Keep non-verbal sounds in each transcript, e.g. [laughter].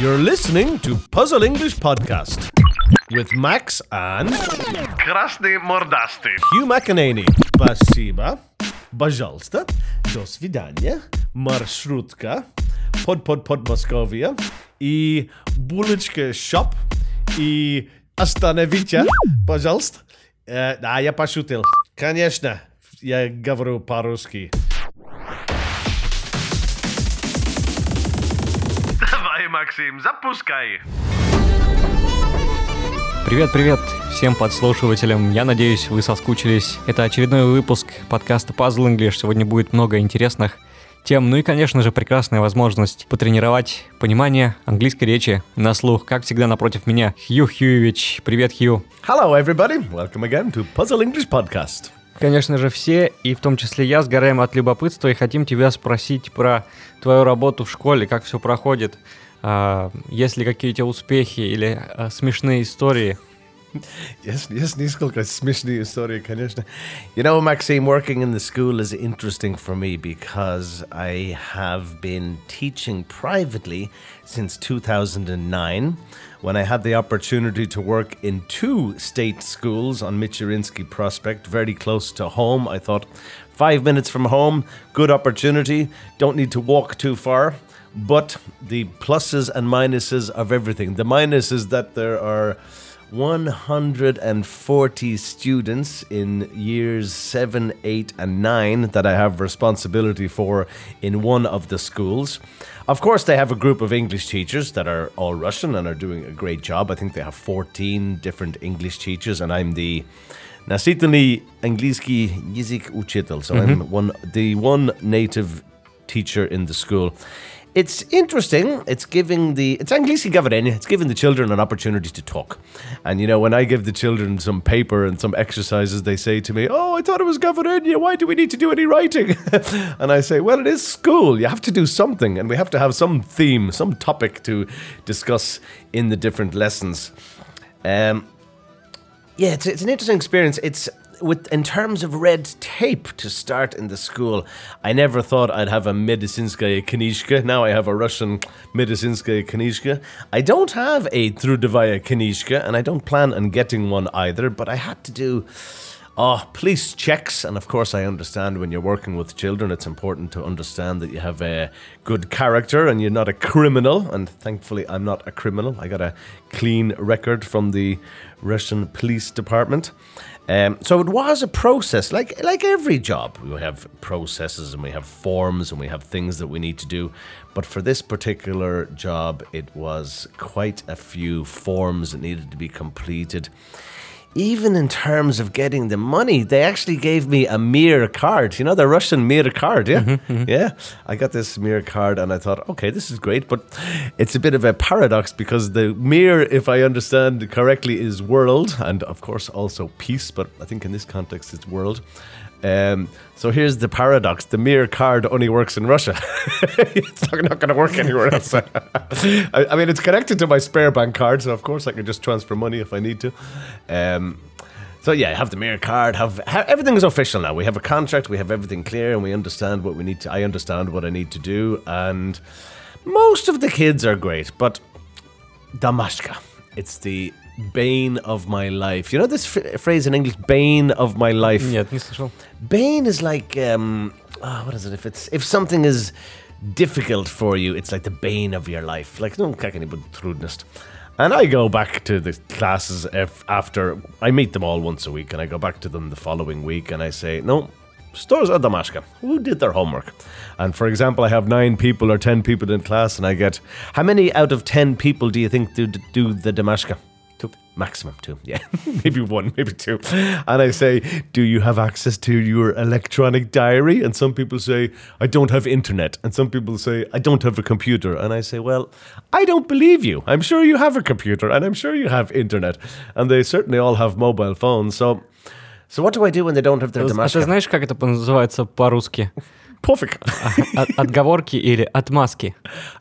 You're listening to Puzzle English Podcast with Max and Krasny mordasty. Hugh McEnany. Спасибо. Пожалуйста. До свидания. Маршрутка. Под под под Московия. И булочка шоп. И остановите, пожалуйста. Э, да, я пошутил. Конечно, я говорю по-русски. Максим, запускай. Привет-привет всем подслушивателям. Я надеюсь, вы соскучились. Это очередной выпуск подкаста Puzzle English. Сегодня будет много интересных тем. Ну и, конечно же, прекрасная возможность потренировать понимание английской речи на слух. Как всегда, напротив меня Хью Хьюевич. Привет, Хью. Hello, everybody. Welcome again to Puzzle English Podcast. Конечно же, все, и в том числе я, сгораем от любопытства и хотим тебя спросить про твою работу в школе, как все проходит, есть ли какие-то успехи или а, смешные истории. Yes, yes, несколько смешные истории, конечно. You know, Maxime, working in the school is interesting for me because I have been teaching privately since 2009 when I had the opportunity to work in two state schools on Michurinsky Prospect, very close to home. I thought, five minutes from home, good opportunity, don't need to walk too far. But the pluses and minuses of everything. The minus is that there are 140 students in years 7, 8, and 9 that I have responsibility for in one of the schools. Of course, they have a group of English teachers that are all Russian and are doing a great job. I think they have 14 different English teachers, and I'm the Nasitani Angliski Yizik Uchitel. So mm-hmm. I'm one, the one native teacher in the school. It's interesting. It's giving the it's Anglisi Gavareni. It's giving the children an opportunity to talk. And you know, when I give the children some paper and some exercises, they say to me, "Oh, I thought it was Gavareni. Why do we need to do any writing?" [laughs] and I say, "Well, it is school. You have to do something, and we have to have some theme, some topic to discuss in the different lessons." Um, yeah, it's, it's an interesting experience. It's with in terms of red tape to start in the school. I never thought I'd have a Medicinskaya Kanishka. Now I have a Russian Medicinskaya Kanishka. I don't have a Trudovaya Kanishka, and I don't plan on getting one either. But I had to do. Oh, police checks, and of course, I understand when you're working with children, it's important to understand that you have a good character and you're not a criminal. And thankfully, I'm not a criminal. I got a clean record from the Russian police department. Um, so it was a process, like like every job. We have processes and we have forms and we have things that we need to do. But for this particular job, it was quite a few forms that needed to be completed. Even in terms of getting the money, they actually gave me a Mir card. You know, the Russian Mir card, yeah? Mm-hmm, mm-hmm. Yeah. I got this Mir card and I thought, okay, this is great, but it's a bit of a paradox because the Mir, if I understand correctly, is world and, of course, also peace, but I think in this context it's world. Um, so here's the paradox: the Mir card only works in Russia. [laughs] it's not, not going to work anywhere else. [laughs] I, I mean, it's connected to my spare bank card, so of course I can just transfer money if I need to. Um, so yeah, have the Mir card. Have, have everything is official now. We have a contract. We have everything clear, and we understand what we need to. I understand what I need to do, and most of the kids are great, but Damashka, it's the bane of my life. You know this ph- phrase in English, bane of my life. Нет, не слышал. Bane is like um, ah, what is it? If it's if something is difficult for you, it's like the bane of your life. Like no, как нибудь трудность. And I go back to the classes if after I meet them all once a week, and I go back to them the following week, and I say, no, stores are Damashka. Who did their homework? And for example, I have nine people or ten people in class, and I get how many out of ten people do you think do do the Damashka? Two. Maximum two, [laughs] yeah. maybe one, maybe two. And I say, Do you have access to your electronic diary? And some people say, I don't have internet. And some people say, I don't have a computer. And I say, Well, I don't believe you. I'm sure you have a computer and I'm sure you have internet. And they certainly all have mobile phones. So, so what do I do when they don't have their А ты Damashka? знаешь, как это называется по-русски? Пофиг. От- отговорки или отмазки.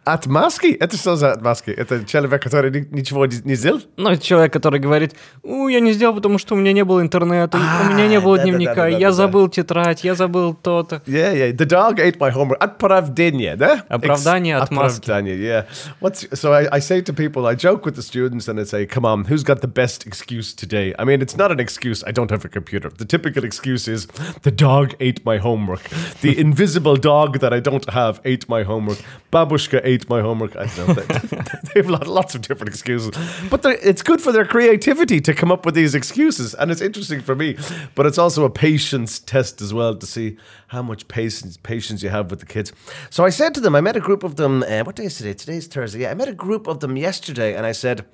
Отмазки? Это что за отмазки? Это человек, который ни- ничего не сделал? Ну, человек, который говорит, ну, я не сделал, потому что у меня не было интернета, у меня не было дневника, я забыл тетрадь, я забыл то-то. Yeah, yeah. The dog ate my homework. Оправдание, да? Оправдание, Ex- отмазки. Оправдание, yeah. What's, so I, I say to people, I joke with the students and I say, come on, who's got the best excuse today? I mean, it's not an excuse, I don't have a computer. The typical excuse is, the dog ate my homework. The invisible dog that I don't have ate my homework. Babushka ate my homework. I don't know. [laughs] [laughs] They, have lots of different excuses. But it's good for their creativity to come up with these excuses. And it's interesting for me. But it's also a patience test as well to see how much patience patience you have with the kids. So I said to them, I met a group of them. Uh, what day is today? Today's Thursday. Yeah, I met a group of them yesterday, and I said,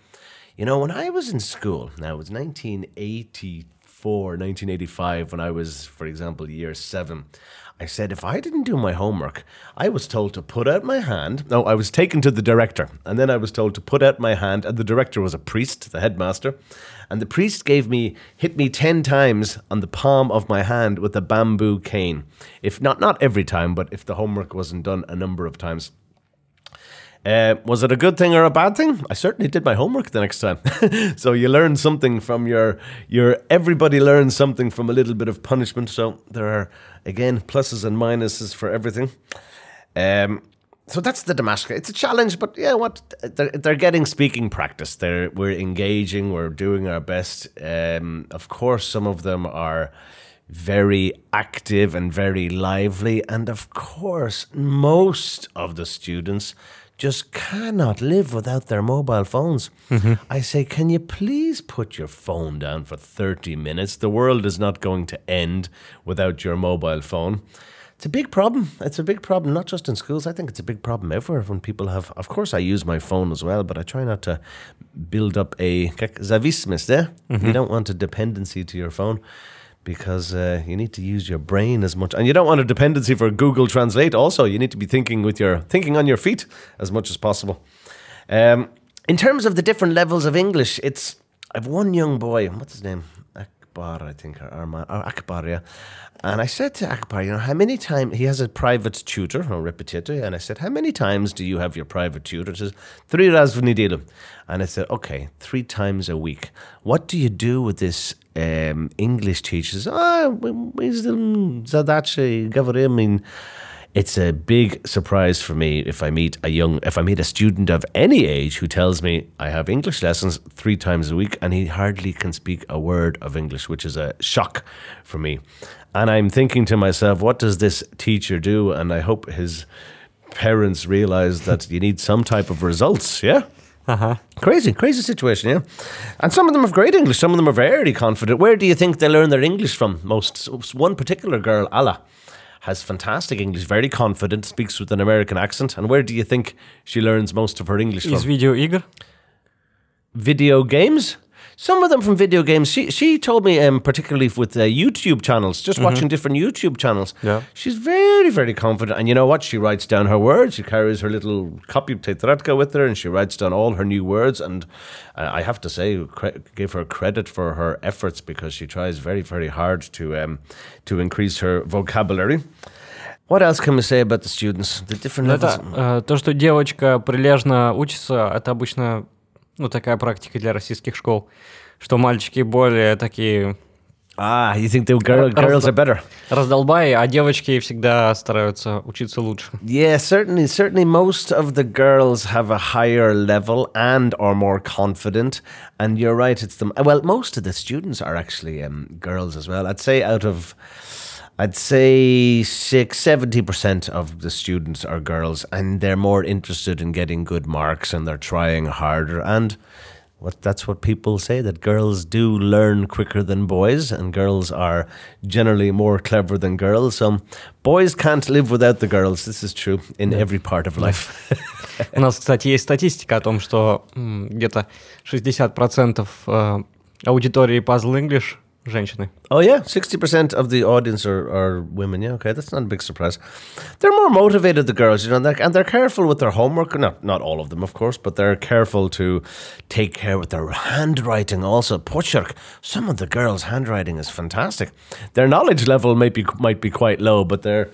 you know, when I was in school, now it was 1984, 1985, when I was, for example, year seven. I said, if I didn't do my homework, I was told to put out my hand. No, I was taken to the director, and then I was told to put out my hand, and the director was a priest, the headmaster. And the priest gave me, hit me 10 times on the palm of my hand with a bamboo cane. If not, not every time, but if the homework wasn't done a number of times. Uh, was it a good thing or a bad thing? I certainly did my homework the next time. [laughs] so you learn something from your your. Everybody learns something from a little bit of punishment. So there are again pluses and minuses for everything. Um, so that's the Damashka. It's a challenge, but yeah, what they're, they're getting speaking practice. They're we're engaging. We're doing our best. Um, of course, some of them are very active and very lively, and of course, most of the students just cannot live without their mobile phones. Mm-hmm. I say, can you please put your phone down for 30 minutes? The world is not going to end without your mobile phone. It's a big problem. It's a big problem, not just in schools. I think it's a big problem everywhere when people have. Of course, I use my phone as well, but I try not to build up a zavismus there. Eh? Mm-hmm. You don't want a dependency to your phone because uh, you need to use your brain as much, and you don't want a dependency for Google Translate. Also, you need to be thinking with your thinking on your feet as much as possible. Um, in terms of the different levels of English, it's I've one young boy. What's his name? Akbar, I think, or, Arma, or Akbar, yeah. And I said to Akbar, you know, how many times he has a private tutor or repetitor, and I said, how many times do you have your private tutor? He says, three raz. And I said, okay, three times a week. What do you do with this um, English teacher? He says, ah, we, it's a big surprise for me if I meet a young, if I meet a student of any age who tells me I have English lessons three times a week and he hardly can speak a word of English, which is a shock for me. And I'm thinking to myself, what does this teacher do? And I hope his parents realize that you need some type of results. Yeah. Uh-huh. Crazy, crazy situation, yeah. And some of them have great English, some of them are very confident. Where do you think they learn their English from most? One particular girl, Allah has fantastic English, very confident, speaks with an American accent. And where do you think she learns most of her English Is video eager? Video games? Some of them from video games. She she told me, um, particularly with uh, YouTube channels, just watching different YouTube channels. Yeah. She's very, very confident. And you know what? She writes down her words. She carries her little copy of Tetratka with her and she writes down all her new words. And uh, I have to say, cre- give her credit for her efforts because she tries very, very hard to, um, to increase her vocabulary. What else can we say about the students? The different Ну, levels. Это э, то, что девочка прилежно учится, это обычно ну, такая практика для российских школ, что мальчики более такие Ah, you think the girl, girls are better? раздолбаи, а девочки всегда стараются учиться лучше. Yeah, certainly, certainly most of the girls have a higher level and are more confident. And you're right, it's them. Well, most of the students are actually um, girls as well. I'd say out of, I'd say six, 70% of the students are girls and they're more interested in getting good marks and they're trying harder. And what that's what people say that girls do learn quicker than boys and girls are generally more clever than girls. So boys can't live without the girls. This is true in every part of life. [laughs] У нас, кстати, есть статистика о том, что м, где-то 60% э, аудитории Puzzle English женщины. oh yeah, 60% of the audience are, are women. Yeah, okay, that's not a big surprise. They're more motivated, the girls, you know, and they're, and they're careful with their homework. Not, not all of them, of course, but they're careful to take care with their handwriting also. Pochurk, some of the girls' handwriting is fantastic. Their knowledge level might be, might be quite low, but they're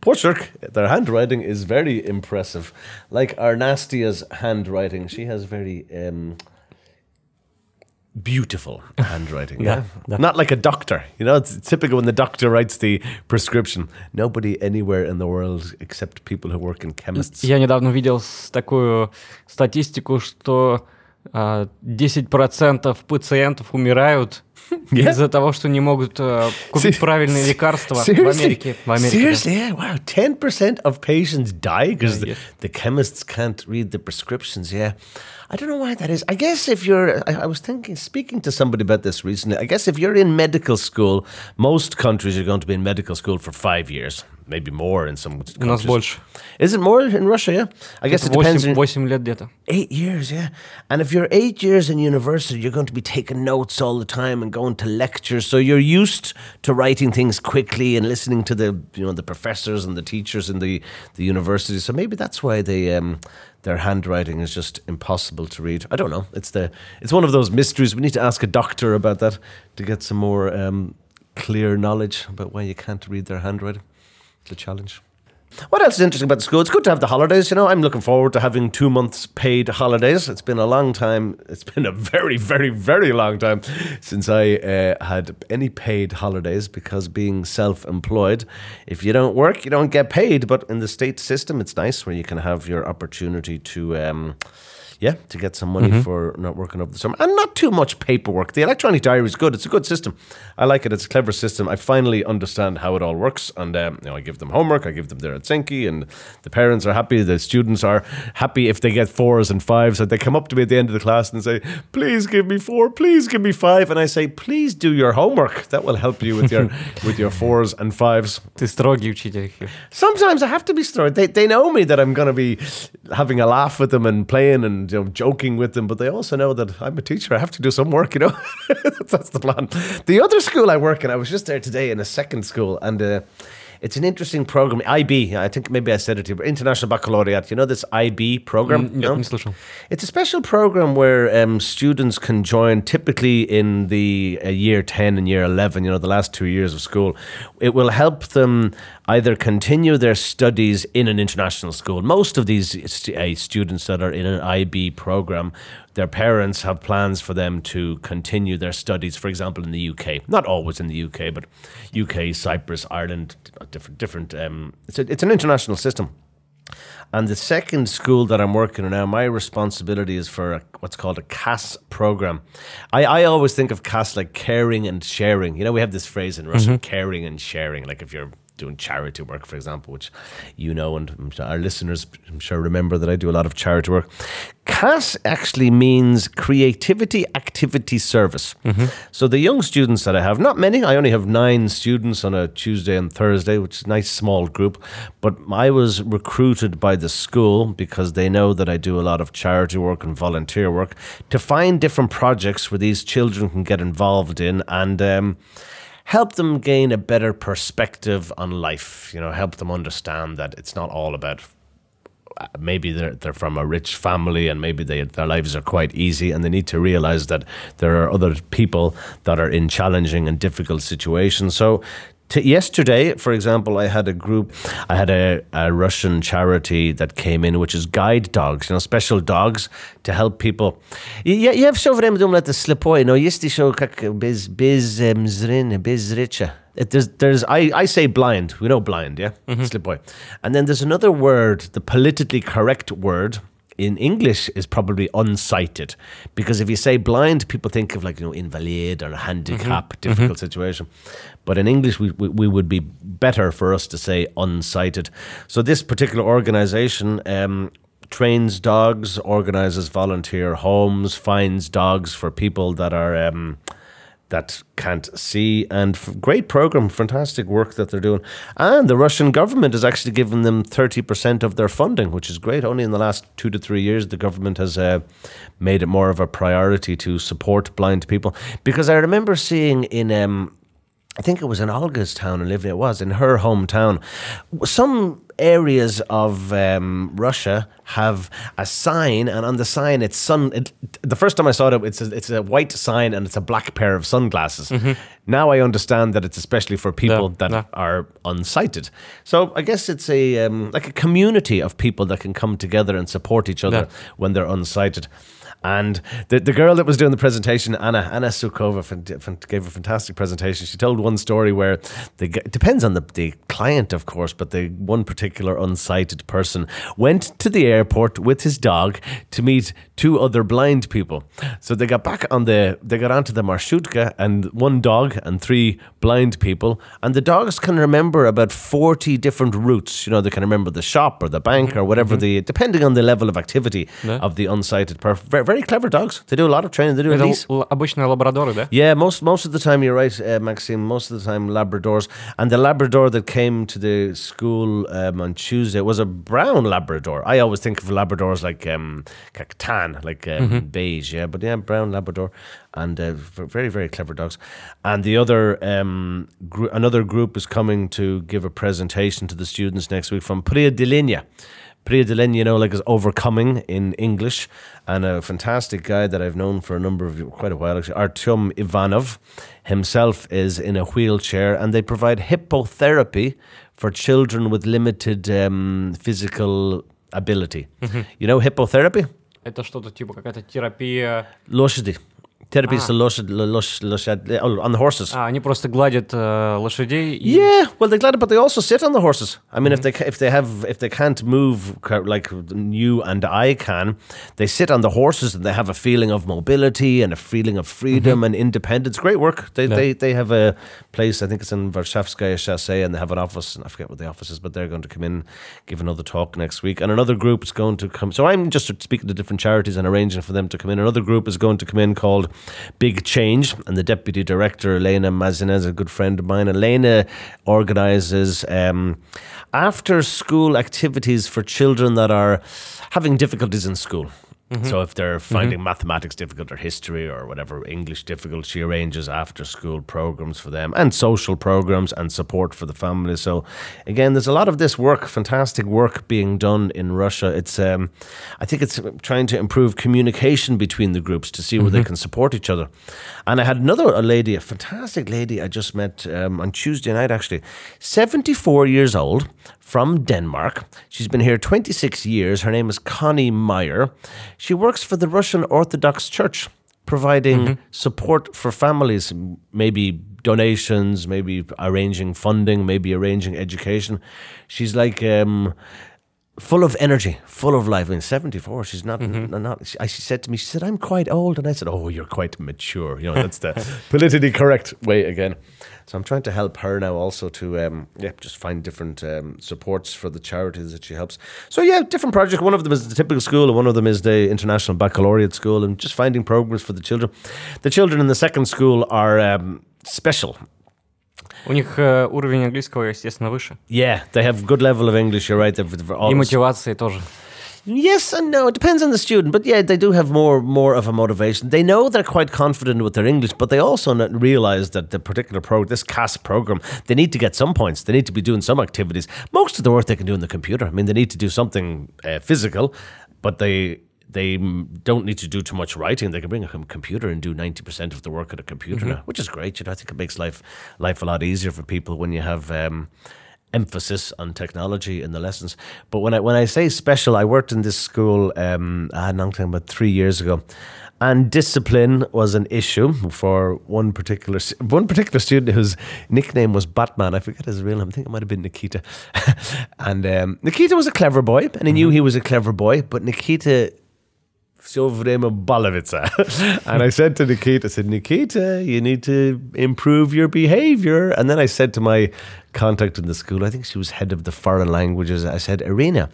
Porshirk, their handwriting is very impressive. Like our Nastia's handwriting, she has very um, beautiful handwriting. Yeah, yeah, that- not like a doctor. You know, it's typical when the doctor writes the prescription. Nobody anywhere in the world except people who work in chemists. Я недавно видел с- такую статистику, что а, 10% пациентов умирают [laughs] Yeah. из-за того, что не могут а, купить Se- правильные лекарства в Seriously? Америке. В Америке да. Seriously, yeah. Wow, ten percent of patients die because Yeah, the, yeah. the chemists can't read the prescriptions. Yeah, I don't know why that is. I guess if you're, I, I was thinking, speaking to somebody about this recently. I guess if you're in medical school, most countries are going to be in medical school for five years, maybe more in some. У нас countries. больше. Is it more in Russia? Yeah, I guess it depends. 8, on- 8 лет где-то. Eight years, yeah. And if you're eight years in university, you're going to be taking notes all the time and going to lectures. So you're used to writing things quickly and listening to the you know the professors and the teachers in the the university. So maybe that's why they um their handwriting is just impossible to read. I don't know. It's the it's one of those mysteries. We need to ask a doctor about that to get some more um, clear knowledge about why you can't read their handwriting. A challenge. What else is interesting about the school? It's good to have the holidays. You know, I'm looking forward to having two months paid holidays. It's been a long time. It's been a very, very, very long time since I uh, had any paid holidays because being self employed, if you don't work, you don't get paid. But in the state system, it's nice where you can have your opportunity to. Um, yeah, to get some money mm-hmm. for not working over the summer. And not too much paperwork. The electronic diary is good. It's a good system. I like it. It's a clever system. I finally understand how it all works. And um, you know, I give them homework. I give them their otsenki. And the parents are happy. The students are happy if they get fours and fives. And they come up to me at the end of the class and say, please give me four. Please give me five. And I say, please do your homework. That will help you with your, [laughs] with your fours and fives. Destroy you. Sometimes I have to be destroyed. They, they know me that I'm going to be having a laugh with them and playing and you know, joking with them, but they also know that I'm a teacher. I have to do some work, you know. [laughs] That's the plan. The other school I work in, I was just there today in a second school, and uh, it's an interesting program. IB, I think maybe I said it to you, International Baccalaureate. You know this IB program? Mm, yeah, you? It's a special program where um, students can join typically in the uh, year 10 and year 11, you know, the last two years of school. It will help them either continue their studies in an international school. Most of these uh, students that are in an IB program their parents have plans for them to continue their studies, for example, in the UK. Not always in the UK, but UK, Cyprus, Ireland, different, different. Um, it's, a, it's an international system. And the second school that I'm working in now, my responsibility is for a, what's called a CAS program. I, I always think of CAS like caring and sharing. You know, we have this phrase in Russian, caring and sharing. Like if you're doing charity work, for example, which you know, and our listeners, I'm sure, remember that I do a lot of charity work. CAS actually means creativity activity service. So the young students that I have, not many, I only have nine students on a Tuesday and Thursday, which is a nice small group. But I was recruited by the school because they know that I do a lot of charity work and volunteer work to find different projects where these children can get involved in and. Um, help them gain a better perspective on life. You know, help them understand that it's not all about. uh, Maybe they're they're from a rich family and maybe they, their lives are quite easy and they need to realize that there are other people that are in challenging and difficult situations. So T- yesterday, for example, I had a group, I had a, a Russian charity that came in, which is guide dogs, you know, special dogs to help people. Я, я все время думал, это слепой, но есть еще как без, без эм, зрения, без зреча. It, there's, there's, I, I say blind. We know blind, yeah? Slipboy. And then there's another word, the politically correct word in English is probably unsighted. Because if you say blind, people think of like, you know, invalid or handicap, difficult situation. But in English, we, we, we would be better for us to say unsighted. So this particular organization um, trains dogs, organizes volunteer homes, finds dogs for people that are. Um, that can't see. And f- great program fantastic work that they're doing. And the russian government has actually given them 30% of their funding which is great. Only in the last two to three years the government has uh, made it more of a priority to support blind people. Because i remember seeing in um, I think it was in Olga's town in Livia, it was in her hometown. Some areas of um, Russia have a sign, and on the sign it's sun. It, the first time I saw it, it's a, it's a white sign and it's a black pair of sunglasses. Now I understand that it's especially for people Yeah, that yeah. are unsighted. So I guess it's a um, like a community of people that can come together and support each other Yeah. when they're unsighted. And the, the girl that was doing the presentation, Anna Anna Sukova, gave a fantastic presentation. She told one story where the it depends on the, the client, of course, but the one particular unsighted person went to the airport with his dog to meet two other blind people. So they got back on the they got onto the marshutka and one dog and three blind people, and the dogs can remember about forty different routes. You know, they can remember the shop or the bank mm-hmm. or whatever mm-hmm. the depending on the level of activity Yeah. of the unsighted person very clever dogs. They do a lot of training. They do these обычные лабрадоры, да? Yeah, most most of the time you're right, uh, Maxime. Most of the time Labradors, and the Labrador that came to the school um, on Tuesday was a brown Labrador. I always think of Labradors like um, tan, like um, mm-hmm. beige, yeah, but yeah, brown Labrador, and uh, very very clever dogs. And the other um, gr- another group is coming to give a presentation to the students next week from Preodolenie. Preodolenie, you know, like is overcoming in English, and a fantastic guy that I've known for a number of quite a while actually, Artyom Ivanov, himself is in a wheelchair, and they provide hippotherapy for children with limited um, physical ability. Mm-hmm. You know hippotherapy? Это что-то типа какая-то терапия... Лошади. Therapies ah. лошадь, лош, лошадь, э, on the horses. А, они просто гладят э, лошадей. И... Yeah, well, they glad but they also sit on the horses. I mean, mm-hmm. if they if they have if they can't move like you and I can, they sit on the horses and they have a feeling of mobility and a feeling of freedom mm-hmm. and independence. Great work. They, yeah. they they have a place. I think it's in Varshavskaya Shosse, and they have an office. And I forget what the office is, but they're going to come in, give another talk next week, and another group is going to come. So I'm just speaking to different charities and arranging for them to come in. Another group is going to come in called Big Change, and the deputy director Elena Mazinez, a good friend of mine. Elena organizes um, after school activities for children that are having difficulties in school. So if they're finding mathematics difficult or history or whatever English difficult, she arranges after school programs for them and social programs and support for the families. So again, there's a lot of this work, fantastic work being done in Russia. It's um, I think it's trying to improve communication between the groups to see where they can support each other. And I had another a lady, a fantastic lady I just met um, on Tuesday night actually, 74 years old from Denmark. She's been here 26 years. Her name is Connie Meyer. She works for the Russian Orthodox Church, providing support for families, maybe donations, maybe arranging funding, maybe arranging education. She's like um, full of energy, full of life. I mean, 74, she's not, not she, I- she said to me, she said, I'm quite old. And I said, oh, you're quite mature. You know, that's the [laughs] politically correct way again. So I'm trying to help her now also to, um, yeah, just find different um, supports for the charities that she helps. So yeah, different projects. One of them is the typical school, and one of them is the International Baccalaureate School, and just finding programs for the children. The children in the second school are um, special. У них э, уровень английского, естественно, выше. Yeah, they have good level of English. You're right. They've, they've И all, мотивации тоже. Yes and no. It depends on the student, but yeah, they do have more more of a motivation. They know they're quite confident with their English, but they also realize that the particular pro this CAS program they need to get some points. They need to be doing some activities. Most of the work they can do on the computer. I mean, they need to do something uh, physical, but they. They don't need to do too much writing. They can bring a computer and do ninety percent of the work at a computer now, which is great. You know, I think it makes life life a lot easier for people when you have um, emphasis on technology in the lessons. But when I when I say special, I worked in this school um, I had a long time about three years ago, and discipline was an issue for one particular one particular student whose nickname was Batman. I forget his real name. I think it might have been Nikita. [laughs] and um, Nikita was a clever boy, and he knew he was a clever boy. But Nikita все время баловится. and I said to Nikita, I said, Nikita, you need to improve your behavior. And then I said to my contact in the school, I think she was head of the foreign languages, I said, Irina,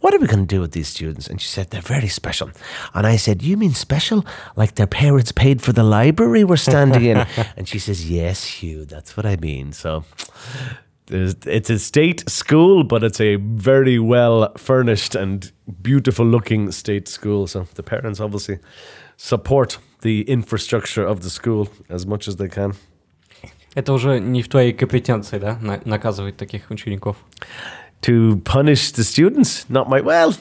what are we going to do with these students? And she said, they're very special. And I said, you mean special? Like their parents paid for the library we're standing in? [laughs] and she says, yes, Hugh, that's what I mean. So... There's, it's a state school, but it's a very well furnished and beautiful looking state school. So the parents obviously support the infrastructure of the school as much as they can. Это уже не в твоей компетенции, да, на- наказывать таких учеников? To punish the students. Not my well,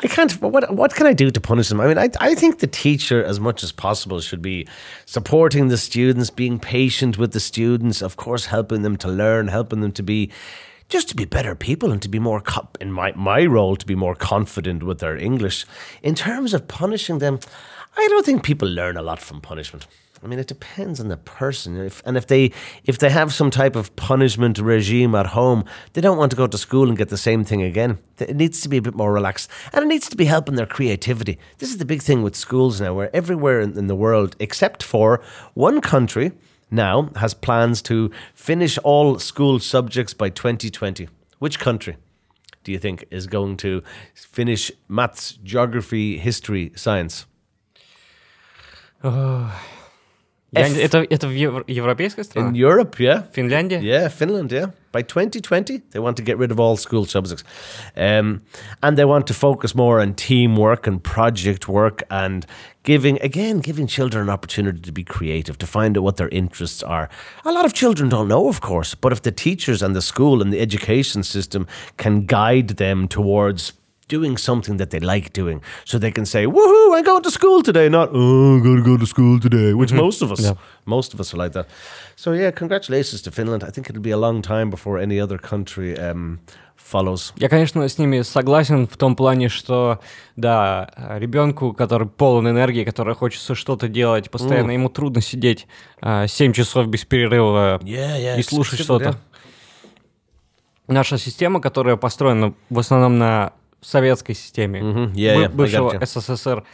I can't. What what can I do to punish them? I mean, I I think the teacher, as much as possible, should be supporting the students, being patient with the students, of course, helping them to learn, helping them to be. Just to be better people and to be more, in my, my role, to be more confident with their English. In terms of punishing them, I don't think people learn a lot from punishment. I mean, it depends on the person. If, and if they if they have some type of punishment regime at home, they don't want to go to school and get the same thing again. It needs to be a bit more relaxed, and it needs to be helping their creativity. This is the big thing with schools now, where everywhere in, in the world, except for one country, now has plans to finish all school subjects by 2020. Which country? Do you think is going to finish maths, geography, history, science? Oh. Я- F. это, это в евро- европейской In стране? Europe, yeah. Финляндия? Yeah, Finland, yeah. By 2020, they want to get rid of all school subjects. Um, and they want to focus more on teamwork and project work and giving, again, giving children an opportunity to be creative, to find out what their interests are. A lot of children don't know, of course, but if the teachers and the school and the education system can guide them towards doing something that they like doing so they can say woohoo i go to school today not oh i'm gonna go to school today which most of us Yeah. most of us are like that so yeah congratulations to finland i think it'll be a long time before any other country um, follows Я, конечно, с ними согласен в том плане, что, да, ребенку, который полон энергии, который хочется что-то делать, постоянно ему трудно сидеть 7 часов без перерыва yeah yeah и слушать что-то. Наша система, которая построена в основном на советской системе, Мгм, yeah, yeah, бывшего. СССР,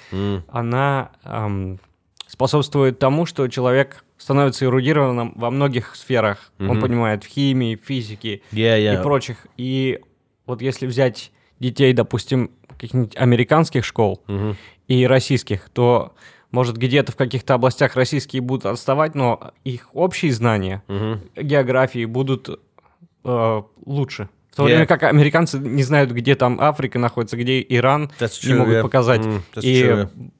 она ам, способствует тому, что человек становится эрудированным во многих сферах. Он понимает в химии, физике Yeah, yeah. и прочих. И вот если взять детей, допустим, каких-нибудь американских школ и российских, то может где-то в каких-то областях российские будут отставать, но их общие знания географии будут э, лучше. В то Yeah. время как американцы не знают, где там Африка находится, где Иран, That's не true, могут yeah. показать. Mm, И true, м,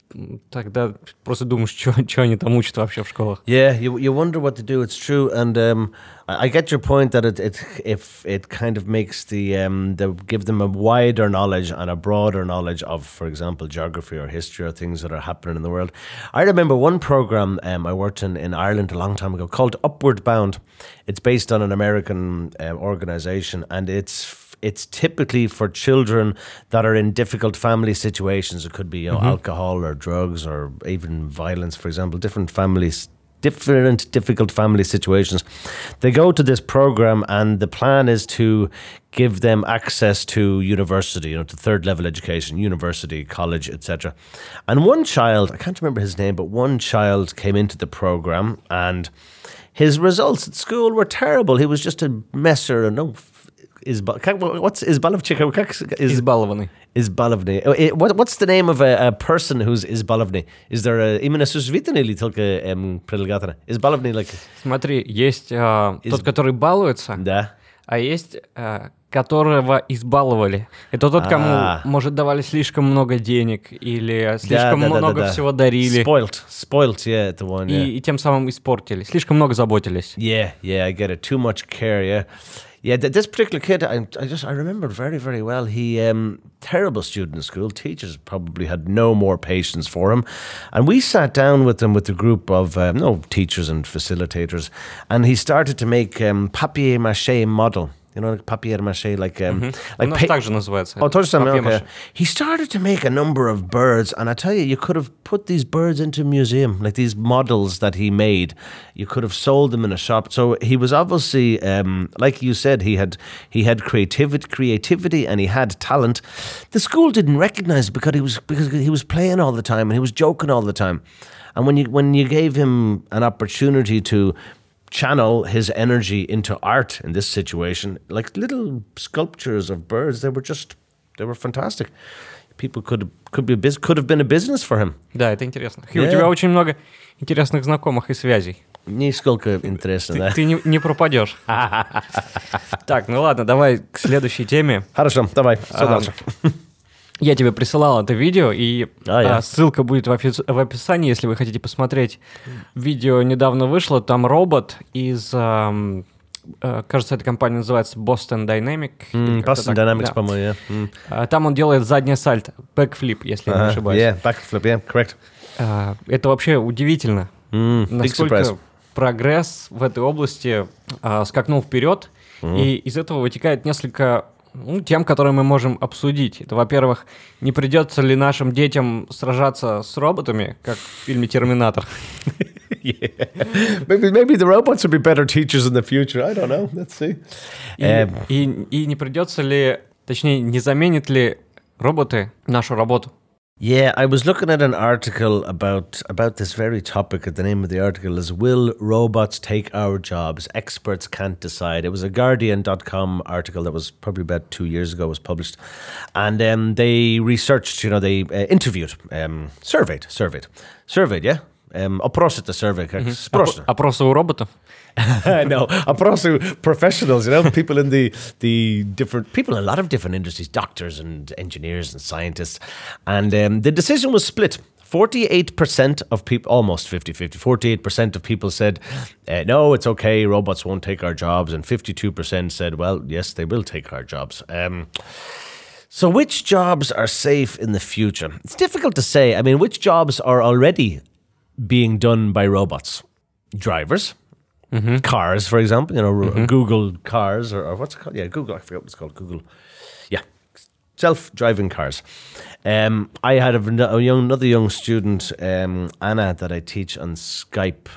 тогда просто думаешь, [laughs] что они там учат вообще в школах. Yeah, you you wonder what to do. It's true, and um, I I get your point that it, it if it kind of makes the um, the give them a wider knowledge and a broader knowledge of, for example, geography or history or things that are happening in the world. I remember one program um, I worked in in Ireland a long time ago called Upward Bound. It's based on an American um, organization, and it's it's typically for children that are in difficult family situations. It could be you know, mm-hmm. alcohol or drugs or even violence, for example, different families. Different difficult family situations. They go to this program, and the plan is to give them access to university, you know, to third level education, university, college, etc. And one child, I can't remember his name, but one child came into the program, and his results at school were terrible. He was just a messer. And no, is what's Izbalovchik? Is Избалованный. Izbalovny? Oh, eh, What, what's the name of a, a person who's Izbalovny? Is there a именно существительное или только эм, прилагательное? Izbalovny, like Смотри, есть а, Из- тот, который балуется, да. а есть а, которого избаловали. Это тот, кому, А. может, давали слишком много денег или слишком да, да, много да. всего дарили. Spoilt, spoilt, yeah, the one. Yeah. И, и тем самым испортили. Слишком много заботились. Yeah, yeah, I get it. Too much care, yeah. Yeah, th- this particular kid, I, I just I remember very, very well. He um, terrible student in school. Teachers probably had no more patience for him, and we sat down with him with a group of um, no teachers and facilitators, and he started to make um, papier mâché model You know, like papier mâché, like um, У like нас pa- так же называется. Oh, touch them. Папье-маше. Okay. He started to make a number of birds, and I tell you, you could have put these birds into a museum, like these models that he made. You could have sold them in a shop. So he was obviously, um, like you said, he had he had creativity, creativity, and he had talent. The school didn't recognize it because he was because he was playing all the time and he was joking all the time. And when you when you gave him an opportunity to channel his energy into art in this situation, like little sculptures of birds, they were just they were fantastic. People could could be a bus- could have been a business for him. Да, это интересно. Хью, Yeah. у тебя очень много интересных знакомых и связей. Нисколько интересно, Ты, да? ты не, не пропадешь. [laughs] Так, ну ладно, давай к следующей теме. Хорошо, давай, что А, дальше? Я тебе присылал это видео, и А, а, ссылка будет в, офи- в описании, если вы хотите посмотреть. Видео недавно вышло, там робот из ам, э, кажется, эта компания называется Boston Dynamic. Mm, Boston. Dynamics, Да. по-моему, yeah. Mm. А, Там он делает заднее сальто, бэкфлип, если я не Uh-huh. ошибаюсь. Yeah, backflip, yeah, correct. А, Это вообще удивительно. Mm, насколько прогресс в этой области а, скакнул вперед, и из этого вытекает несколько ну, тем, которые мы можем обсудить. Это, во-первых, не придется ли нашим детям сражаться с роботами, как в фильме «Терминатор». И, не придется ли, точнее, не заменят ли роботы нашу работу? Yeah, I was looking at an article about about this very topic. The name of the article is "Will Robots Take Our Jobs? Experts Can't Decide." It was a Guardian.com article that was probably about two years ago. Was published, and um, they researched. You know, they uh, interviewed, um, surveyed, surveyed, surveyed. Yeah, um, опросит the survey. как спросно. Опросы у роботов? [laughs] no, опросы professionals, you know, people in the the different people in a lot of different industries, doctors and engineers and scientists, and um, the decision was split. 48% of people, almost 50 50, 48% of people said, uh, no, it's okay, robots won't take our jobs. And 52% said, well, yes, they will take our jobs. Um, so, which jobs are safe in the future? It's difficult to say. I mean, which jobs are already being done by robots? Drivers, cars, for example, you know, Google cars, or, or what's it called? Yeah, Google, I forget what it's called, Google. Yeah, self driving cars. Um, I had a, a young, another young student, um, Anna, that I teach on Skype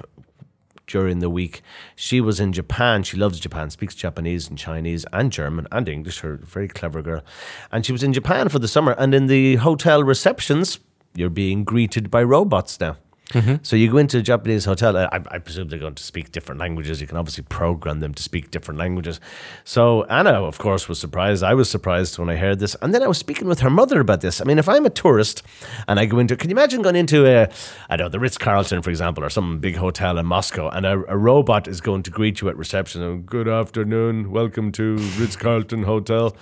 during the week. She was in Japan. She loves Japan, speaks Japanese and Chinese and German and English. Her very clever girl. And she was in Japan for the summer. And in the hotel receptions, you're being greeted by robots now. Mm-hmm. So you go into a Japanese hotel. I, I presume they're going to speak different languages. You can obviously program them to speak different languages. So Anna, of course, was surprised. I was surprised when I heard this. And then I was speaking with her mother about this. I mean, if I'm a tourist and I go into, can you imagine going into a, I don't know, the Ritz Carlton, for example, or some big hotel in Moscow, and a, a robot is going to greet you at reception. and, Good afternoon, welcome to Ritz Carlton Hotel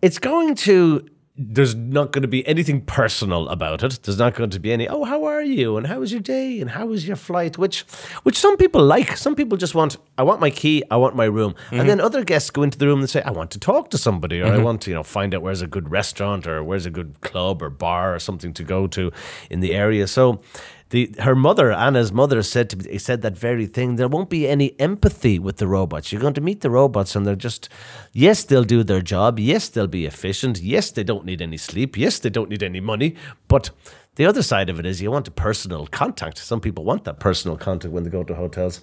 it's going to there's not going to be anything personal about it. There's not going to be any, oh, how are you? And how was your day? And how was your flight? Which which some people like. Some people just want, I want my key, I want my room. And mm-hmm. then other guests go into the room and say, I want to talk to somebody, or I mm-hmm. want to, you know, find out where's a good restaurant or where's a good club or bar or something to go to in the area. So the her mother, Anna's mother, said to me, said that very thing. There won't be any empathy with the robots. You're going to meet the robots, and they're just, yes, they'll do their job. Yes, they'll be efficient. Yes, they don't need any sleep. Yes, they don't need any money. But the other side of it is you want a personal contact. Some people want that personal contact when they go to hotels.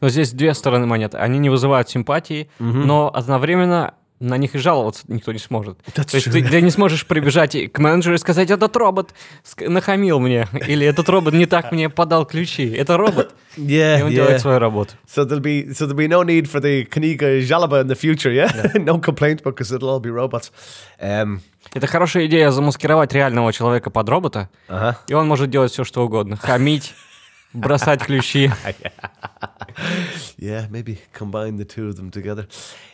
Но здесь две стороны монеты. Они не вызывают симпатии, но одновременно на них и жаловаться никто не сможет. That's То есть ты, ты не сможешь прибежать к менеджеру и сказать, этот робот нахамил мне, или этот робот не так мне подал ключи. Это робот, [laughs] Yeah, и он делает свою работу. So there'll be so there'll be no need for the Kaniga Jalaba in the future, yeah? [laughs] no complaint because it'll all be robots. Um, Это хорошая идея замаскировать реального человека под робота, uh-huh. и он может делать все, что угодно. Хамить, бросать ключи. [laughs] Yeah, maybe combine the two of them together.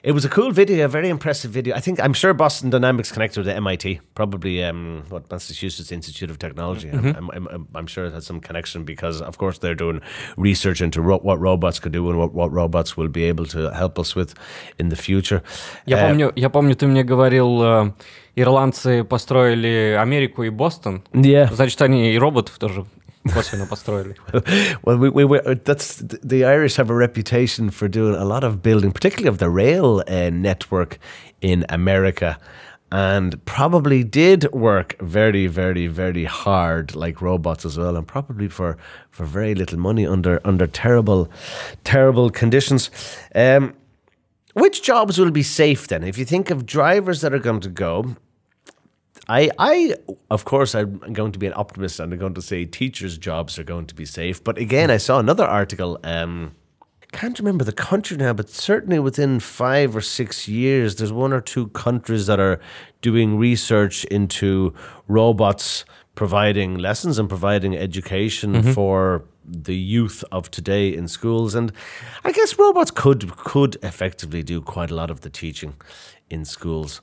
It was a cool video, a very impressive video. I think I'm sure Boston Dynamics connected with the MIT, probably um, what Massachusetts Institute of Technology. I'm, I'm, I'm, I'm sure it has some connection because, of course, they're doing research into ro- what robots could do and what, what robots will be able to help us with in the future. Я Uh, помню, я помню, ты мне говорил, э, ирландцы построили Америку и Бостон. Yeah. Значит, они и роботов тоже косвенно построили. [laughs] Well, we, we were, that's the Irish have a reputation for doing a lot of building, particularly of the rail uh, network in America, and probably did work very, very, very hard like robots as well, and probably for for very little money under under terrible, terrible conditions. Um, which jobs will be safe then? If you think of drivers that are going to go, I, I, of course, I'm going to be an optimist and I'm going to say teachers' jobs are going to be safe. But again, I saw another article. Um, can't remember the country now, but certainly within five or six years, there's one or two countries that are doing research into robots providing lessons and providing education for the youth of today in schools. And I guess robots could could effectively do quite a lot of the teaching in schools.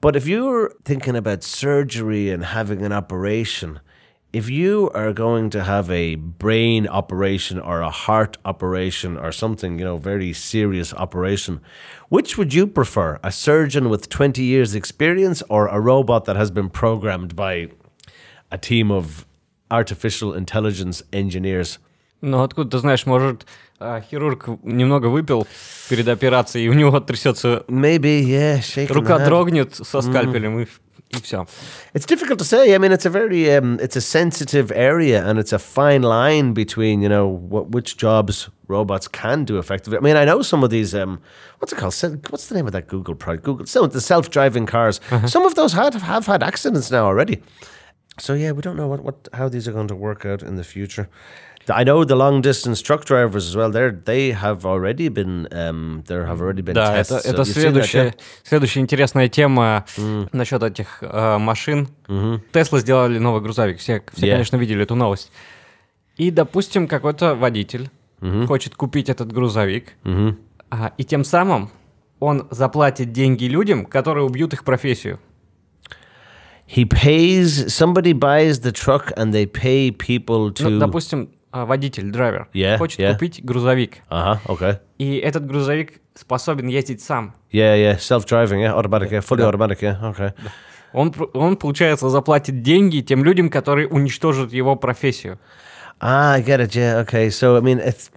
But if you're thinking about surgery and having an operation, if you are going to have a brain operation or a heart operation or something, you know, very serious operation, which would you prefer? A surgeon with 20 years experience or a robot that has been programmed by a team of artificial intelligence engineers? Ну, откуда ты знаешь, может, а, хирург немного выпил перед операцией, и у него трясется Maybe, yeah, shaking рука the hand. дрогнет со скальпелем, и, и все. It's difficult to say. I mean, it's a very, um, it's a sensitive area, and it's a fine line between, you know, what which jobs robots can do effectively. I mean, I know some of these, um, what's it called? Se- What's the name of that Google product? Google, so the self-driving cars. Some of those had have had accidents now already. So yeah, we don't know what, what how these are going to work out in the future. I know the long distance truck drivers as well. They're they have already been um, there have already been Да, tests. это, это следующая, следующая интересная тема насчет этих э, машин. Тесла сделали новый грузовик. Все, все Yeah. конечно, видели эту новость. И, допустим, какой-то водитель хочет купить этот грузовик, а, и тем самым он заплатит деньги людям, которые убьют их профессию. He pays somebody buys the truck and they pay people to. Ну, допустим, водитель, драйвер, Yeah, хочет yeah. купить грузовик, uh huh. Okay. и этот грузовик способен ездить сам. Yeah, yeah. Self driving. Yeah, automatic. Yeah, fully automatic. Yeah. Okay. Он, он, получается, заплатит деньги тем людям, которые уничтожат его профессию. Ah, I get it. Yeah. Okay. So I mean, it's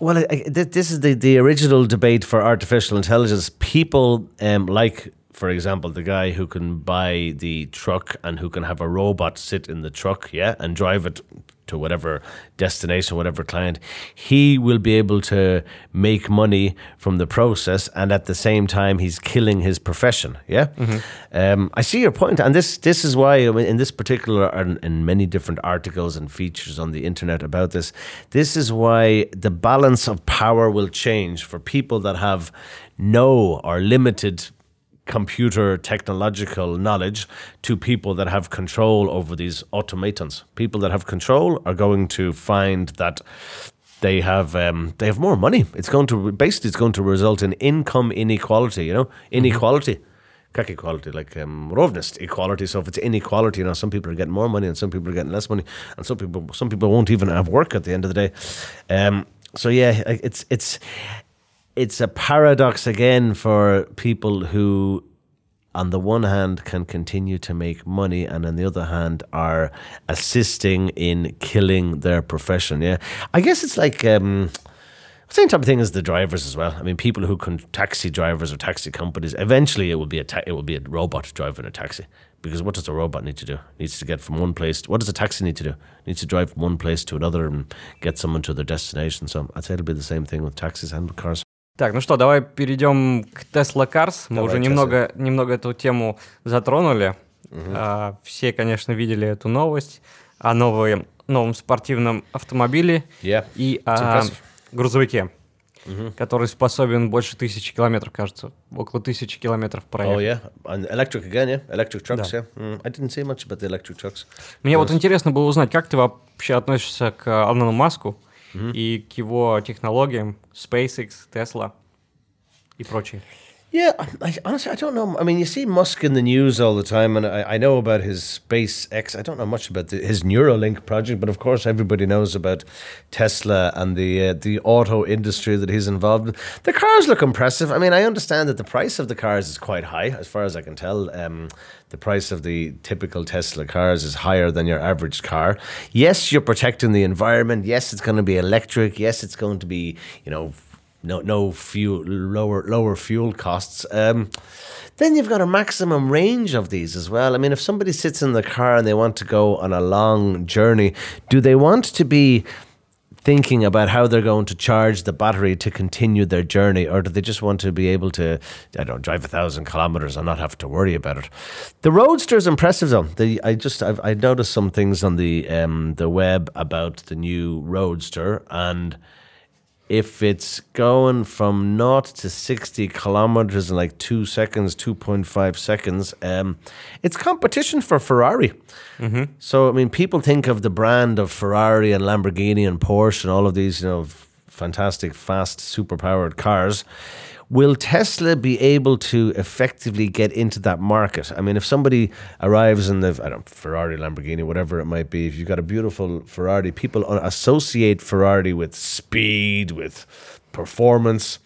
well, I, I- th- this is the the original debate for artificial intelligence. People um like. For example, the guy who can buy the truck and who can have a robot sit in the truck, yeah, and drive it to whatever destination, whatever client, he will be able to make money from the process, and at the same time, he's killing his profession. Yeah, um, I see your point, and this this is why in this particular and in many different articles and features on the internet about this, this is why the balance of power will change for people that have no or limited computer technological knowledge to people that have control over these automatons. People that have control are going to find that they have um, they have more money. It's going to basically it's going to result in income inequality. You know, inequality. Kak equality, like um, rovness equality. So if it's inequality, you know, some people are getting more money and some people are getting less money, and some people some people won't even have work at the end of the day. Um, so yeah, it's it's it's a paradox again for people who on the one hand can continue to make money and on the other hand are assisting in killing their profession yeah i guess it's like um same type of thing as the drivers as well. I mean, people who can taxi drivers or taxi companies. Eventually, it will be a ta- it will be a robot driving a taxi. Because what does a robot need to do? It needs to get from one place. what does a taxi need to do? It needs to drive from one place to another and get someone to their destination. So I'd say it'll be the same thing with taxis and cars. Так, ну что, давай перейдем к Tesla Cars. Мы Давай, уже немного, немного эту тему затронули. А, все, конечно, видели эту новость о новом, новом спортивном автомобиле Yeah. и It's о impressive. грузовике, который способен больше тысячи километров, кажется. Около тысячи километров проехать. Oh yeah, and electric again, yeah, electric trucks. Да. Yeah, mm, I didn't say much about the electric trucks. Мне вот Yes. интересно было узнать, как ты вообще относишься к Алану Маску и к его технологиям, SpaceX, Tesla и прочее. Yeah, I, honestly, I don't know. I mean, you see Musk in the news all the time, and I, I know about his SpaceX. I don't know much about the, his Neuralink project, but of course, everybody knows about Tesla and the uh, the auto industry that he's involved in. The cars look impressive. I mean, I understand that the price of the cars is quite high, as far as I can tell. Um, the price of the typical Tesla cars is higher than your average car. Yes, you're protecting the environment. Yes, it's going to be electric. Yes, it's going to be, you know, no no fuel lower lower fuel costs. Um, then you've got a maximum range of these as well. I mean, if somebody sits in the car and they want to go on a long journey, do they want to be thinking about how they're going to charge the battery to continue their journey, or do they just want to be able to, I don't drive a thousand kilometers and not have to worry about it? The Roadster is impressive, though. The, I just I've, I noticed some things on the um, the web about the new Roadster and if it's going from naught to 60 kilometers in like two seconds, 2.5 seconds, um, it's competition for Ferrari. So, I mean, people think of the brand of Ferrari and Lamborghini and Porsche and all of these, you know, fantastic, fast, super powered cars. Will Tesla be able to effectively get into that market? I mean, if somebody arrives in the I don't Ferrari, Lamborghini, whatever it might be, if you've got a beautiful Ferrari, people associate Ferrari with speed, with performance,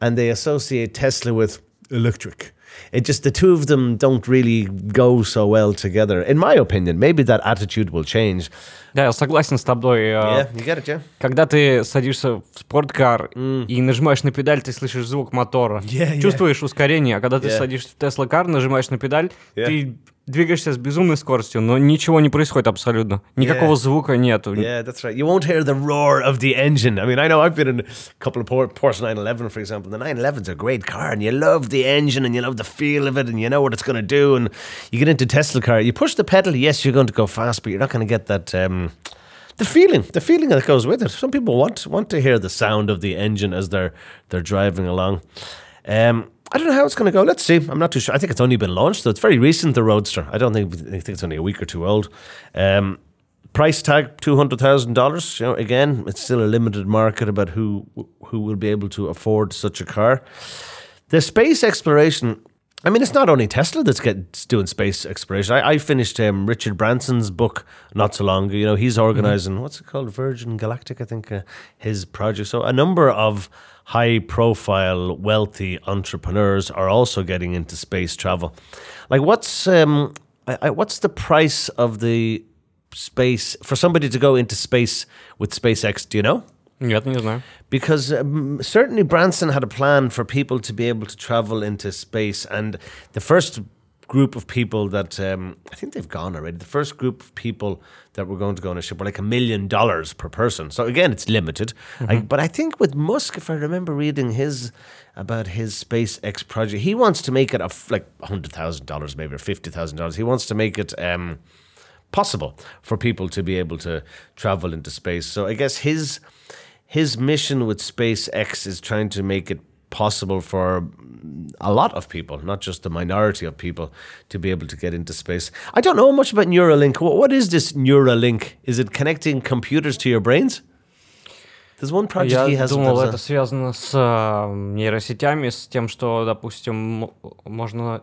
and they associate Tesla with electric It just the two of them don't really go so well together, in my opinion. Maybe that attitude will change. Да, я согласен с тобой. э, Yeah, you get it, yeah. Когда ты садишься в спорткар и нажимаешь на педаль, ты слышишь звук мотора. Yeah, yeah. Чувствуешь ускорение. А когда ты Yeah. садишься в Tesla кар, нажимаешь на педаль, Yeah. ты двигаешься с безумной скоростью, но ничего не происходит абсолютно. Никакого Yeah. звука нету. Yeah, that's right. You won't hear the roar of the engine. I mean, I know I've been in a couple of Por- Porsche 911, for example. The 911's a great car, and you love the engine, and you love the feel of it, and you know what it's going to do. And you get into Tesla car, you push the pedal. Yes, you're going to go fast, but you're not going to get that. Um, the feeling, the feeling that goes with it. Some people want want to hear the sound of the engine as they're they're driving along. Um, I don't know how it's going to go. Let's see. I'm not too sure. I think it's only been launched, so it's very recent. The Roadster. I don't think I think it's only a week or two old. Um, price tag two hundred thousand dollars. You know, again, it's still a limited market about who who will be able to afford such a car. The space exploration. I mean, it's not only Tesla that's get, doing space exploration. I, I finished um, Richard Branson's book not so long ago. You know, he's organizing what's it called, Virgin Galactic, I think, uh, his project. So a number of high profile, wealthy entrepreneurs are also getting into space travel. Like, what's, um, I, I, what's the price of the space for somebody to go into space with SpaceX? Do you know? Yeah, I think it's now. Because um, certainly Branson had a plan for people to be able to travel into space, and the first group of people that um, I think they've gone already. The first group of people that were going to go on a ship were like a million dollars per person. So again, it's limited. I, but I think with Musk, if I remember reading his about his SpaceX project, he wants to make it a f- like hundred thousand dollars, maybe or fifty thousand dollars. He wants to make it. Um, possible for people to be able to travel into space. So I guess his his mission with SpaceX is trying to make it possible for a lot of people, not just the minority of people, to be able to get into space. I don't know much about Neuralink. What, is this Neuralink? Is it connecting computers to your brains? There's one project Я he has. думал, это связано с э, нейросетями, с тем, что, допустим, можно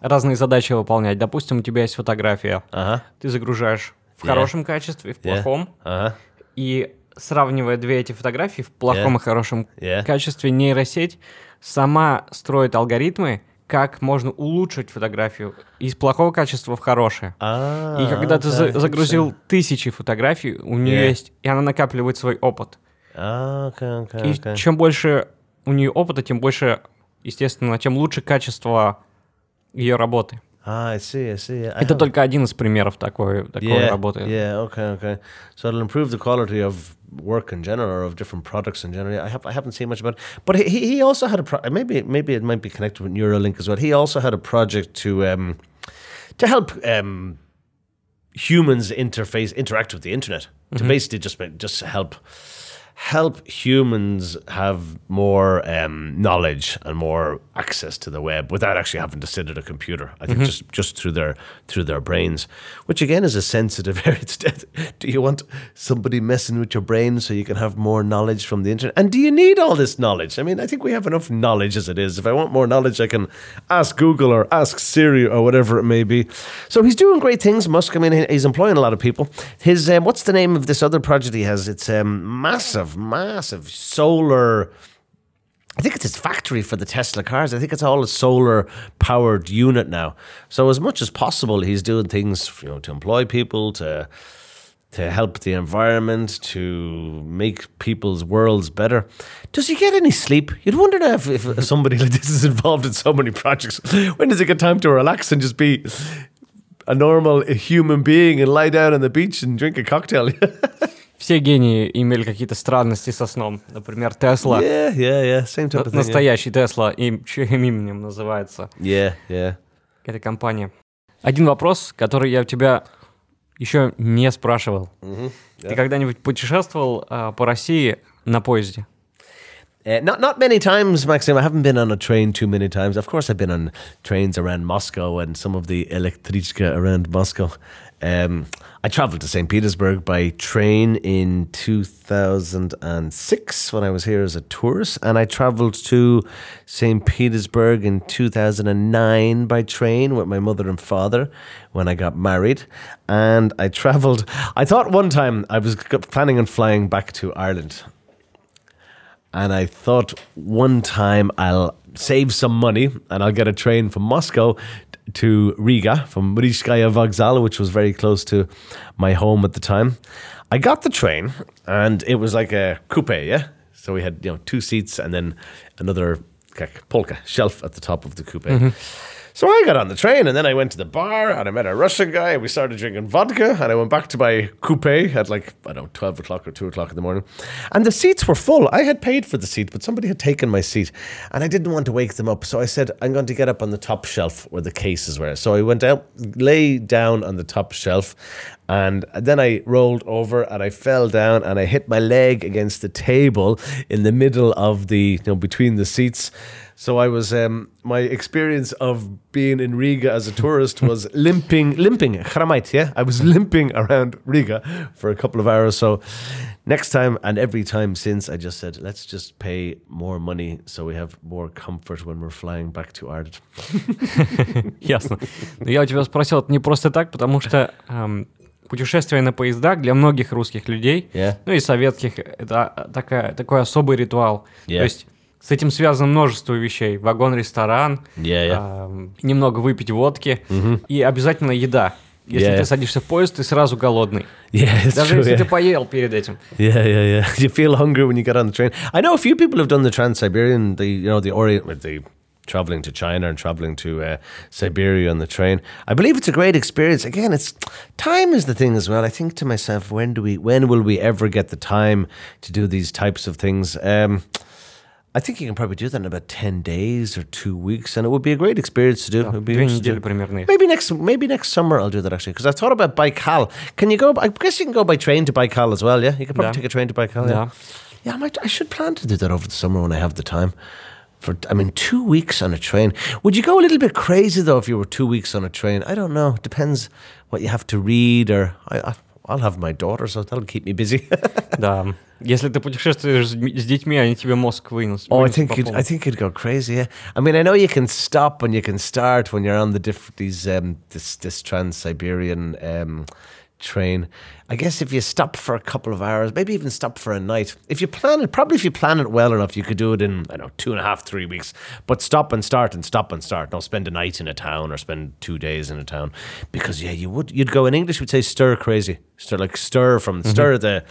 разные задачи выполнять. Допустим, у тебя есть фотография, Ага. ты загружаешь в Yeah. хорошем качестве, в Yeah. плохом, Ага. и сравнивая две эти фотографии в плохом Yeah. и хорошем Yeah. качестве, нейросеть сама строит алгоритмы, как можно улучшить фотографию из плохого качества в хорошее. Ah, И когда ты за- загрузил тысячи фотографий, у нее Yeah. есть, и она накапливает свой опыт. Okay, okay, И okay. чем больше у нее опыта, тем больше, естественно, тем лучше качество ее работы. Ah, I see, I see. I Это haven't- только один из примеров такой, такой yeah, работы. Yeah, okay, okay. So it'll improve the quality of work in general or of different products in general. I have I haven't seen much about it. But he he he also had a pro- maybe maybe it might be connected with Neuralink as well. He also had a project to um to help um humans interface interact with the internet. To basically just make, just help help humans have more um, knowledge and more access to the web without actually having to sit at a computer. I think just just through their through their brains, which again is a sensitive [laughs] area. Do you want somebody messing with your brain so you can have more knowledge from the internet? And do you need all this knowledge? I mean, I think we have enough knowledge as it is. If I want more knowledge, I can ask Google or ask Siri or whatever it may be. So he's doing great things, Musk. I mean, he's employing a lot of people. His um, what's the name of this other project he has? It's um, massive, massive solar. I think it's his factory for the Tesla cars. I think it's all a solar powered unit now. So as much as possible, he's doing things you know to employ people to to help the environment, to make people's worlds better. Does he get any sleep? You'd wonder if, if somebody [laughs] like this is involved in so many projects. When does he get time to relax and just be a normal human being and lie down on the beach and drink a cocktail? [laughs] Все гении имели какие-то странности со сном. Например, Тесла. yeah, yeah, yeah. Same type of thing. yeah. Настоящий Тесла, и чьим именем называется Yeah, yeah. эта компания. Один вопрос, который я у тебя еще не спрашивал. Ты когда-нибудь путешествовал а, по России на поезде? Uh, not not many times, Maxim. I haven't been on a train too many times. Of course, I've been on trains around Moscow and some of the electrichka around Moscow. Um, I travelled to St. Petersburg by train in 2006 when I was here as a tourist, and I travelled to St. Petersburg in 2009 by train with my mother and father when I got married. And I travelled, I thought one time I was planning on flying back to Ireland and I thought one time I'll save some money and I'll get a train from Moscow to Riga from Rizhskaya Vokzal, which was very close to my home at the time. I got the train and it was like a coupe, yeah. So we had you know two seats and then another like, polka shelf at the top of the coupe. Mm-hmm. So I got on the train and then I went to the bar and I met a Russian guy and we started drinking vodka and I went back to my coupe at like, I don't know, 12 o'clock or 2 o'clock in the morning. And the seats were full. I had paid for the seat, but somebody had taken my seat and I didn't want to wake them up. So I said, I'm going to get up on the top shelf where the cases were. So I went out, lay down on the top shelf and then I rolled over and I fell down and I hit my leg against the table in the middle of the, you know, between the seats. So I was, um, my experience of being in Riga as a tourist was limping, limping, chramait, yeah? I was limping around Riga for a couple of hours. So next time and every time since, I just said, let's just pay more money so we have more comfort when we're flying back to Ireland. Ясно. Но я у тебя спросил это не просто так, потому что эм, путешествие на поездах для многих русских людей, Yeah. ну и советских, это такая, такой особый ритуал. Yeah. То есть с этим связано множество вещей. Вагон-ресторан, Yeah, yeah. эм, немного выпить водки и обязательно еда. Если Yeah. ты садишься в поезд, ты сразу голодный. Yeah, it's Даже true. если yeah. ты поел перед этим. Yeah, yeah, yeah. You feel hungry when you get on the train. I know a few people have done the Trans-Siberian, the you know the Orient, the traveling to China and traveling to uh, Siberia on the train. I believe it's a great experience. Again, it's time is the thing as well. I think to myself, when do we, when will we ever get the time to do these types of things? Um, I think you can probably do that in about ten days or two weeks, and it would be a great experience to do. It would be Две interesting. недели примерно. Maybe next maybe next summer I'll do that actually because I've thought about Baikal. Can you go? I guess you can go by train to Baikal as well. Yeah, you could probably Yeah. take a train to Baikal. Yeah. Yeah, yeah. I might. I should plan to do that over the summer when I have the time. For I mean, two weeks on a train. Would you go a little bit crazy though if you were two weeks on a train? I don't know. Depends what you have to read or I. I I'll have my daughter, so that'll keep me busy. [laughs] Да. Если ты путешествуешь с дм- с детьми, они тебе мозг вынесут. Oh, I вынесут think по you'd, полной. I think you'd go crazy. Yeah, I mean, I know you can stop and you can start when you're on the diff- these um, this this Trans Siberian um, train. I guess if you stop for a couple of hours, maybe even stop for a night. If you plan it, probably if you plan it well enough, you could do it in I don't know two and a half, three weeks. But stop and start and stop and start. Don't spend a night in a town or spend two days in a town, because yeah, you would. You'd go in English. We'd say stir crazy. Stir like stir from stir the.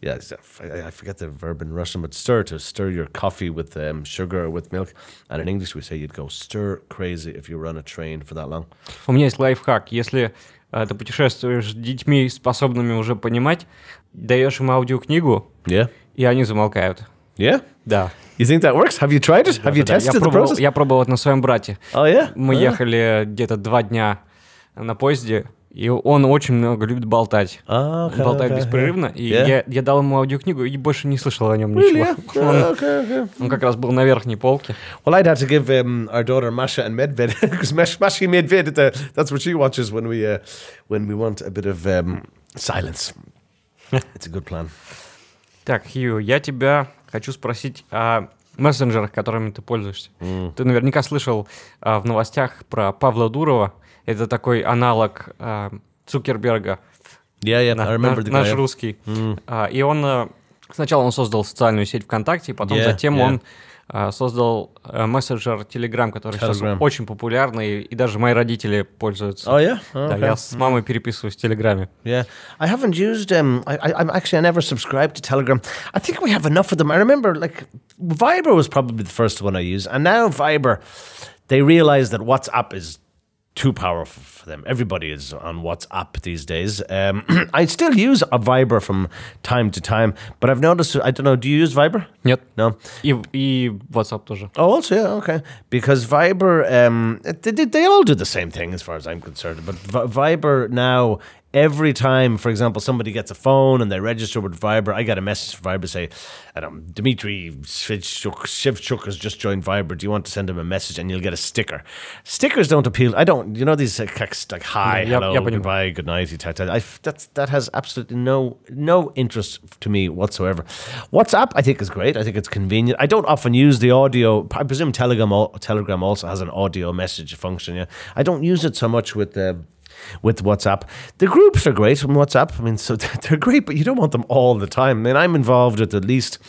Yeah, it's- I I forget the verb in Russian, but stir to stir your coffee with um, sugar or with milk. And in English, we say you'd go stir crazy if you were on a train for that long. У меня есть лайфхак. Если э, ты путешествуешь с детьми, способными уже понимать, даешь им аудиокнигу, Yeah. и они замолкают. Yeah. Да. You think that works? Have you tried it? Have you Да-да-да. я, tested the пробовал, process? я пробовал это на своем брате. Oh yeah. Мы Ah. ехали где-то два дня на поезде, и он очень много любит болтать. Ah, okay, болтает беспрерывно, и Yeah. я, я дал ему аудиокнигу и больше не слышал о нем Really? ничего. Yeah. Он, он как раз был на верхней полке. Well, I'd have to give um, our daughter Masha and Medved [laughs] because Masha Medved, uh, that's what she watches when we uh, when we want a bit of um, silence. it's a good plan. Так, Хью, я тебя хочу спросить о мессенджерах, которыми ты пользуешься. Ты наверняка слышал а, в новостях про Павла Дурова. Это такой аналог а, Цукерберга. Yeah, yeah. На- I remember наш, the наш guy. русский. А, и он а, сначала он создал социальную сеть ВКонтакте, потом Yeah, затем yeah. он а, создал а, мессенджер Telegram, который сейчас Telegram. очень популярный, и даже мои родители пользуются. Oh yeah. Да, Okay. я с мамой переписываюсь в Телеграме. Yeah, I haven't used. Um, I, I, I'm actually I never subscribed to Telegram. I think we have enough of them. I remember like Viber was probably the first one I used, and now Viber, they realize that WhatsApp is too powerful for them. Everybody is on WhatsApp these days. Um, [clears throat] I still use a Viber from time to time, but I've noticed. I don't know. Do you use Viber? Нет. No. И, и WhatsApp тоже. Oh, also, yeah, okay. Because Viber, um, they, they, they all do the same thing as far as I'm concerned. But Vi- Viber now, every time, for example, somebody gets a phone and they register with Viber, I get a message from Viber say, um, Dmitry Shevchuk has just joined Viber. Do you want to send him a message? And you'll get a sticker. Stickers don't appeal. I don't, you know, these like, like hi, Yeah, hello, but- goodbye, good night. I, that's, that has absolutely no no interest to me whatsoever. WhatsApp, I think, is great. I think it's convenient. I don't often use the audio. I presume Telegram, Telegram also has an audio message function. Yeah, I don't use it so much with the. With WhatsApp, the groups are great from WhatsApp. I mean, so [laughs] they're great, but you don't want them all the time. I mean, I'm involved with at least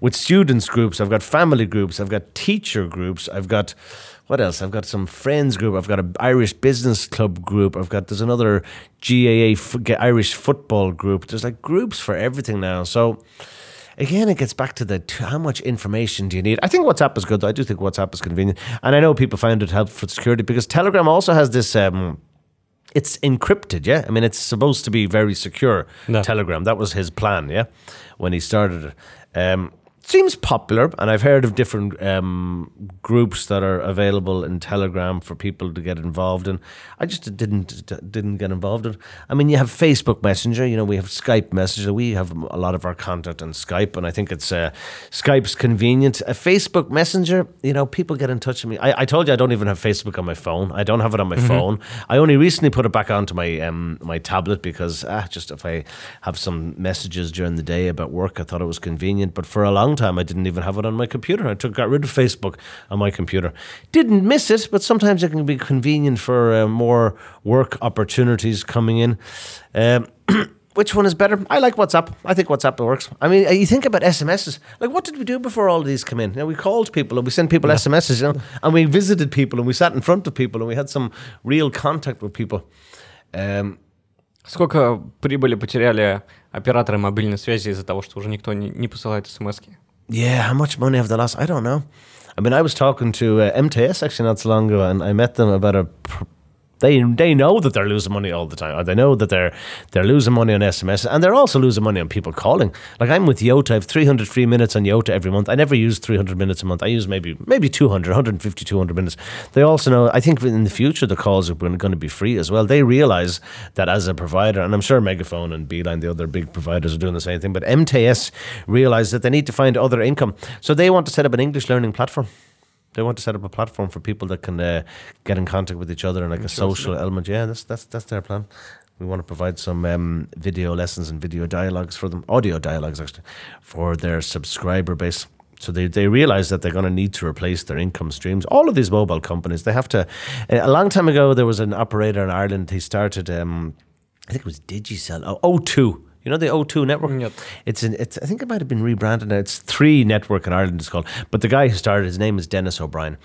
with students groups. I've got family groups. I've got teacher groups. I've got what else? I've got some friends group. I've got an Irish business club group. I've got there's another GAA Irish football group. There's like groups for everything now. So again, it gets back to the how much information do you need? I think WhatsApp is good. Though. I do think WhatsApp is convenient, and I know people find it helpful for security because Telegram also has this. Um, it's encrypted, yeah. I mean, it's supposed to be very secure. No. Telegram. That was his plan, yeah, when he started it. Um, seems popular, and I've heard of different um, groups that are available in Telegram for people to get involved in. I just didn't didn't get involved in. it. I mean, you have Facebook Messenger. You know, we have Skype Messenger. We have a lot of our content on Skype, and I think it's uh, Skype's convenient. A Facebook Messenger. You know, people get in touch with me. I, I told you I don't even have Facebook on my phone. I don't have it on my phone. I only recently put it back onto my um, my tablet because ah, just if I have some messages during the day about work, I thought it was convenient. But for a long time, I didn't even have it on my computer. I took got rid of Facebook on my computer. Didn't miss it, but sometimes it can be convenient for uh, more work opportunities coming in. Um, [clears throat] Which one is better? I like WhatsApp. I think WhatsApp works. I mean, you think about SMSs. Like, what did we do before all these come in? You know, we called people and we sent people SMSs, you know, and we visited people and we sat in front of people and we had some real contact with people. Um, Сколько прибыли потеряли операторы мобильной связи из-за того, что уже никто не, не посылает смс -ки? Yeah, how much money have they lost? I don't know. I mean, I was talking to uh, MTS actually not so long ago, and I met them about a. Pr- they they know that they're losing money all the time. Or they know that they're they're losing money on SMS, and they're also losing money on people calling. Like I'm with Yota, I have 300 free minutes on Yota every month. I never use 300 minutes a month. I use maybe maybe 200, 150, 200 minutes. They also know. I think in the future the calls are going to be free as well. They realize that as a provider, and I'm sure MegaFon and Beeline, the other big providers, are doing the same thing. But MTS realize that they need to find other income, so they want to set up an English learning platform. They want to set up a platform for people that can uh, get in contact with each other and like a social element. Yeah, that's that's that's their plan. We want to provide some um, video lessons and video dialogues for them, audio dialogues actually, for their subscriber base. So they, they realize that they're going to need to replace their income streams. All of these mobile companies, they have to. A long time ago, there was an operator in Ireland. He started, um, I think it was Digicel, oh, O2. You know the O2 network. Mm, yep. It's an. It's. I think it might have been rebranded now. It's three network in Ireland. It's called. But the guy who started his name is Denis O'Brien,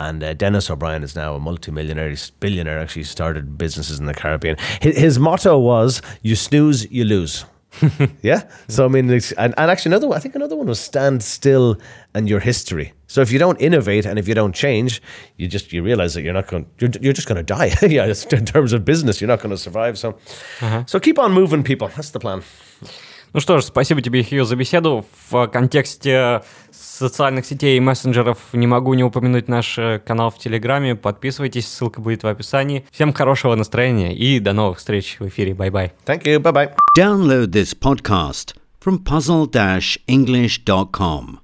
and uh, Denis O'Brien is now a multimillionaire, he's billionaire. Actually, started businesses in the Caribbean. His, his motto was "You snooze, you lose." [laughs] yeah. So I mean, it's, and, and actually another one. I think another one was stand still and your history. So if you don't innovate and if you don't change, you just you realize that you're not going. You're, you're just going to die. yeah. [laughs] it's- In terms of business, you're not going to survive. So, so keep on moving, people. That's the plan. Ну что ж, спасибо тебе, Хью, за беседу. В контексте социальных сетей и мессенджеров не могу не упомянуть наш э, канал в Телеграме. Подписывайтесь, ссылка будет в описании. Всем хорошего настроения и до новых встреч в эфире. Бай-бай. Thank you. Bye bye. Download this podcast from puzzle-english.com.